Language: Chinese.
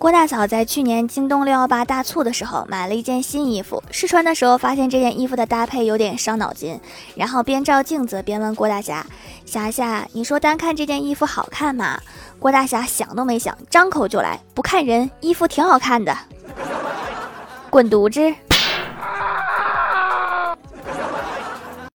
郭大嫂在去年京东六幺八大促的时候买了一件新衣服试穿的时候发现这件衣服的搭配有点伤脑筋然后边照镜子边问郭大侠霞霞你说单看这件衣服好看吗？郭大侠想都没想张口就来不看人衣服挺好看的。滚犊子！